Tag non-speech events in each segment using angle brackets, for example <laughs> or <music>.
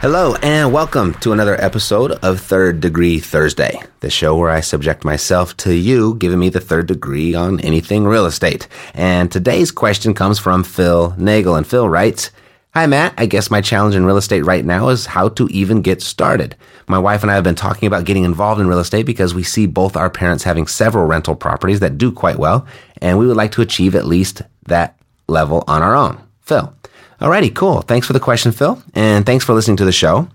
Hello, and welcome to another episode of Third Degree Thursday, the show where I subject myself to you giving me the third degree on anything real estate. And today's question comes from Phil Nagel, and Phil writes, Hi, Matt. I guess my challenge in real estate right now is how to even get started. My wife and I have been talking about getting involved in real estate because we see both our parents having several rental properties that do quite well, and we would like to achieve at least that level on our own. Phil. Alrighty, cool. Thanks for the question, Phil, and thanks for listening to the show.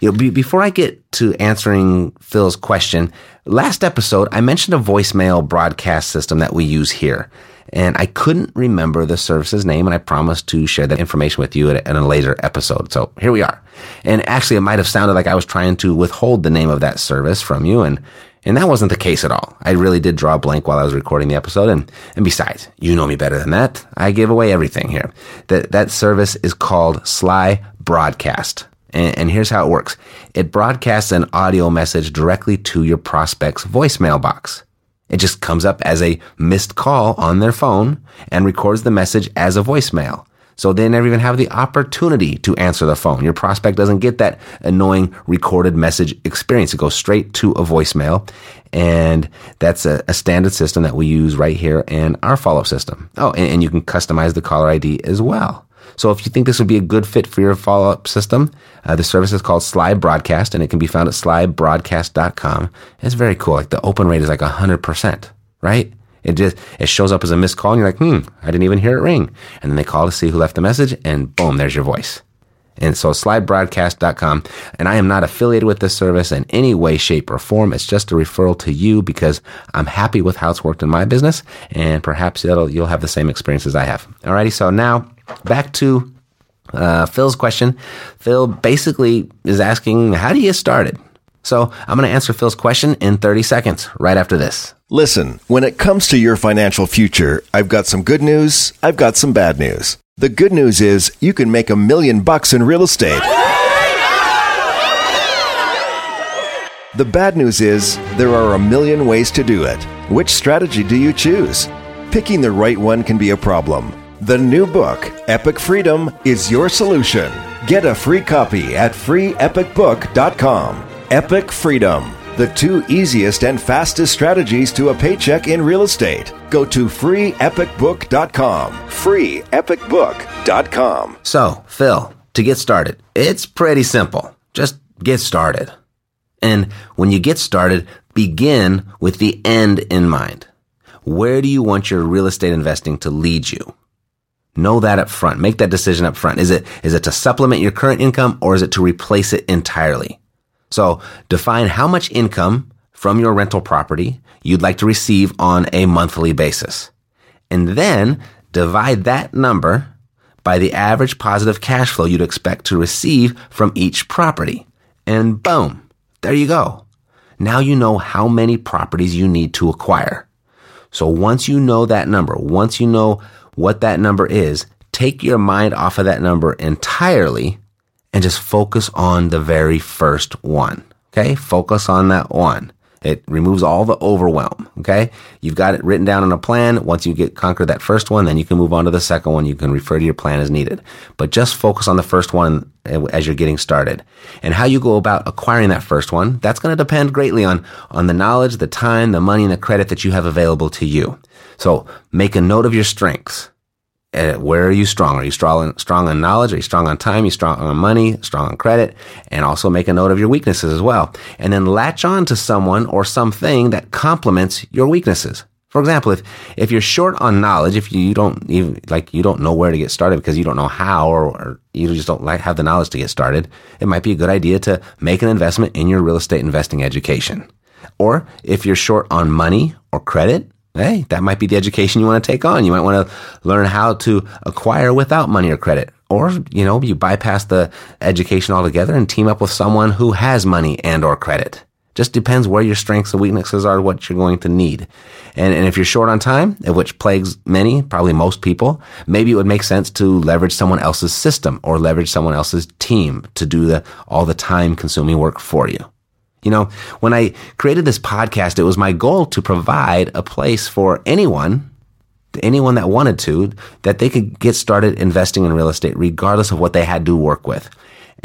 You know, be, before I get to answering Phil's question, last episode I mentioned a voicemail broadcast system that we use here, and I couldn't remember the service's name, and I promised to share that information with you in a, in a later episode. So here we are. And actually, it might have sounded like I was trying to withhold the name of that service from you, and and that wasn't the case at all. I really did draw a blank while I was recording the episode. And, and besides, you know me better than that. I give away everything here. That, that service is called Sly Broadcast. And, and here's how it works. It broadcasts an audio message directly to your prospect's voicemail box. It just comes up as a missed call on their phone and records the message as a voicemail. So they never even have the opportunity to answer the phone. Your prospect doesn't get that annoying recorded message experience. It goes straight to a voicemail. And that's a, a standard system that we use right here in our follow up system. Oh, and, and you can customize the caller ID as well. So if you think this would be a good fit for your follow up system, uh, the service is called Sly Broadcast and it can be found at slybroadcast.com. It's very cool. Like the open rate is like 100%, right? It just it shows up as a missed call, and you're like, hmm, I didn't even hear it ring. And then they call to see who left the message, and boom, there's your voice. And so slybroadcast.com. And I am not affiliated with this service in any way, shape, or form. It's just a referral to you because I'm happy with how it's worked in my business, and perhaps you'll have the same experience as I have. Alrighty, so now back to uh, Phil's question. Phil basically is asking, how do you get started? So I'm going to answer Phil's question in 30 seconds right after this. Listen, when it comes to your financial future, I've got some good news, I've got some bad news. The good news is you can make a million bucks in real estate. The bad news is there are a million ways to do it. Which strategy do you choose? Picking the right one can be a problem. The new book, Epic Freedom, is your solution. Get a free copy at freeepicbook.com. Epic Freedom, the two easiest and fastest strategies to a paycheck in real estate. Go to freeepicbook.com. Freeepicbook.com. So, Phil, to get started, it's pretty simple. Just get started. And when you get started, begin with the end in mind. Where do you want your real estate investing to lead you? Know that up front. Make that decision up front. Is it, is it to supplement your current income or is it to replace it entirely? So define how much income from your rental property you'd like to receive on a monthly basis. And then divide that number by the average positive cash flow you'd expect to receive from each property. And boom, there you go. Now you know how many properties you need to acquire. So once you know that number, once you know what that number is, take your mind off of that number entirely and just focus on the very first one. Okay. Focus on that one. It removes all the overwhelm. Okay. You've got it written down on a plan. Once you get conquered that first one, then you can move on to the second one. You can refer to your plan as needed, but just focus on the first one as you're getting started and how you go about acquiring that first one. That's going to depend greatly on, on the knowledge, the time, the money, and the credit that you have available to you. So make a note of your strengths. Uh, where are you strong? Are you strong, strong on knowledge? Are you strong on time? Are you strong on money? Strong on credit? And also make a note of your weaknesses as well. And then latch on to someone or something that complements your weaknesses. For example, if, if you're short on knowledge, if you don't even, like, you don't know where to get started because you don't know how or, or you just don't like, have the knowledge to get started, it might be a good idea to make an investment in your real estate investing education. Or if you're short on money or credit, Hey, that might be the education you want to take on. You might want to learn how to acquire without money or credit. or, you know, you bypass the education altogether and team up with someone who has money and or credit. Just depends where your strengths and weaknesses are, what you're going to need. And, and if you're short on time, which plagues many, probably most people, maybe it would make sense to leverage someone else's system or leverage someone else's team to do the, all the time consuming work for you. You know, when I created this podcast, it was my goal to provide a place for anyone, anyone that wanted to, that they could get started investing in real estate regardless of what they had to work with.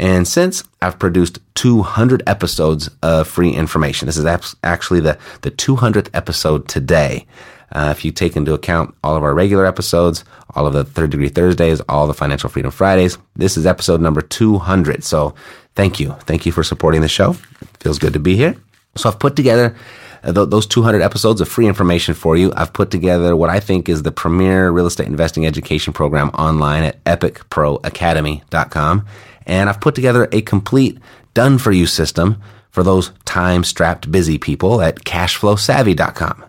And since I've produced 200 episodes of free information, this is actually the, the 200th episode today. Uh, if you take into account all of our regular episodes, all of the third degree Thursdays, all the financial freedom Fridays, this is episode number 200. So thank you. Thank you for supporting the show. Feels good to be here. So I've put together uh, th- those 200 episodes of free information for you. I've put together what I think is the premier real estate investing education program online at epicproacademy.com. And I've put together a complete done for you system for those time strapped busy people at cashflowsavvy.com.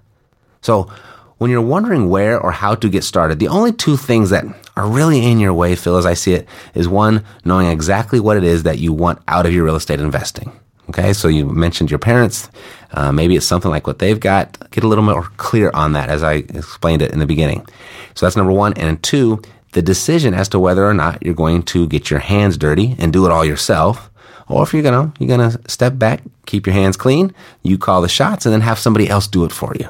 So when you're wondering where or how to get started, the only two things that are really in your way, Phil, as I see it, is one, knowing exactly what it is that you want out of your real estate investing. Okay, so you mentioned your parents. Uh, maybe it's something like what they've got. Get a little more clear on that as I explained it in the beginning. So that's number one. And two, the decision as to whether or not you're going to get your hands dirty and do it all yourself, or if you're gonna you're gonna step back, keep your hands clean, you call the shots, and then have somebody else do it for you.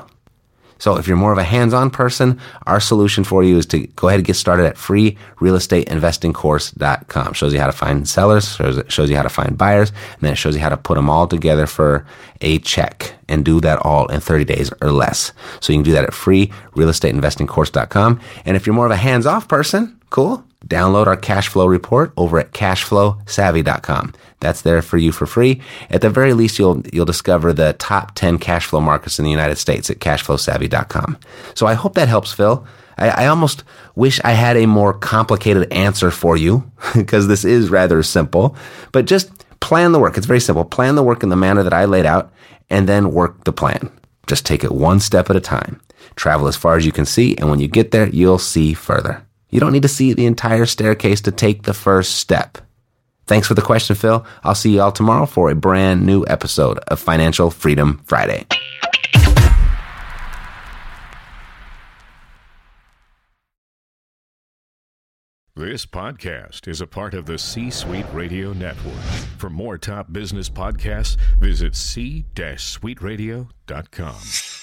So if you're more of a hands-on person, our solution for you is to go ahead and get started at freerealestateinvestingcourse.com. Shows you how to find sellers, shows, shows you how to find buyers, and then it shows you how to put them all together for a check and do that all in 30 days or less. So you can do that at freerealestateinvestingcourse.com. And if you're more of a hands-off person, cool. Download our cash flow report over at cashflowsavvy.com. That's there for you for free. At the very least, you'll, you'll discover the top 10 cash flow markets in the United States at cashflowsavvy.com. So I hope that helps, Phil. I, I almost wish I had a more complicated answer for you <laughs> because this is rather simple, but just plan the work. It's very simple. Plan the work in the manner that I laid out and then work the plan. Just take it one step at a time. Travel as far as you can see, and when you get there, you'll see further. You don't need to see the entire staircase to take the first step. Thanks for the question, Phil. I'll see you all tomorrow for a brand new episode of Financial Freedom Friday. This podcast is a part of the C Suite Radio Network. For more top business podcasts, visit c-suiteradio.com.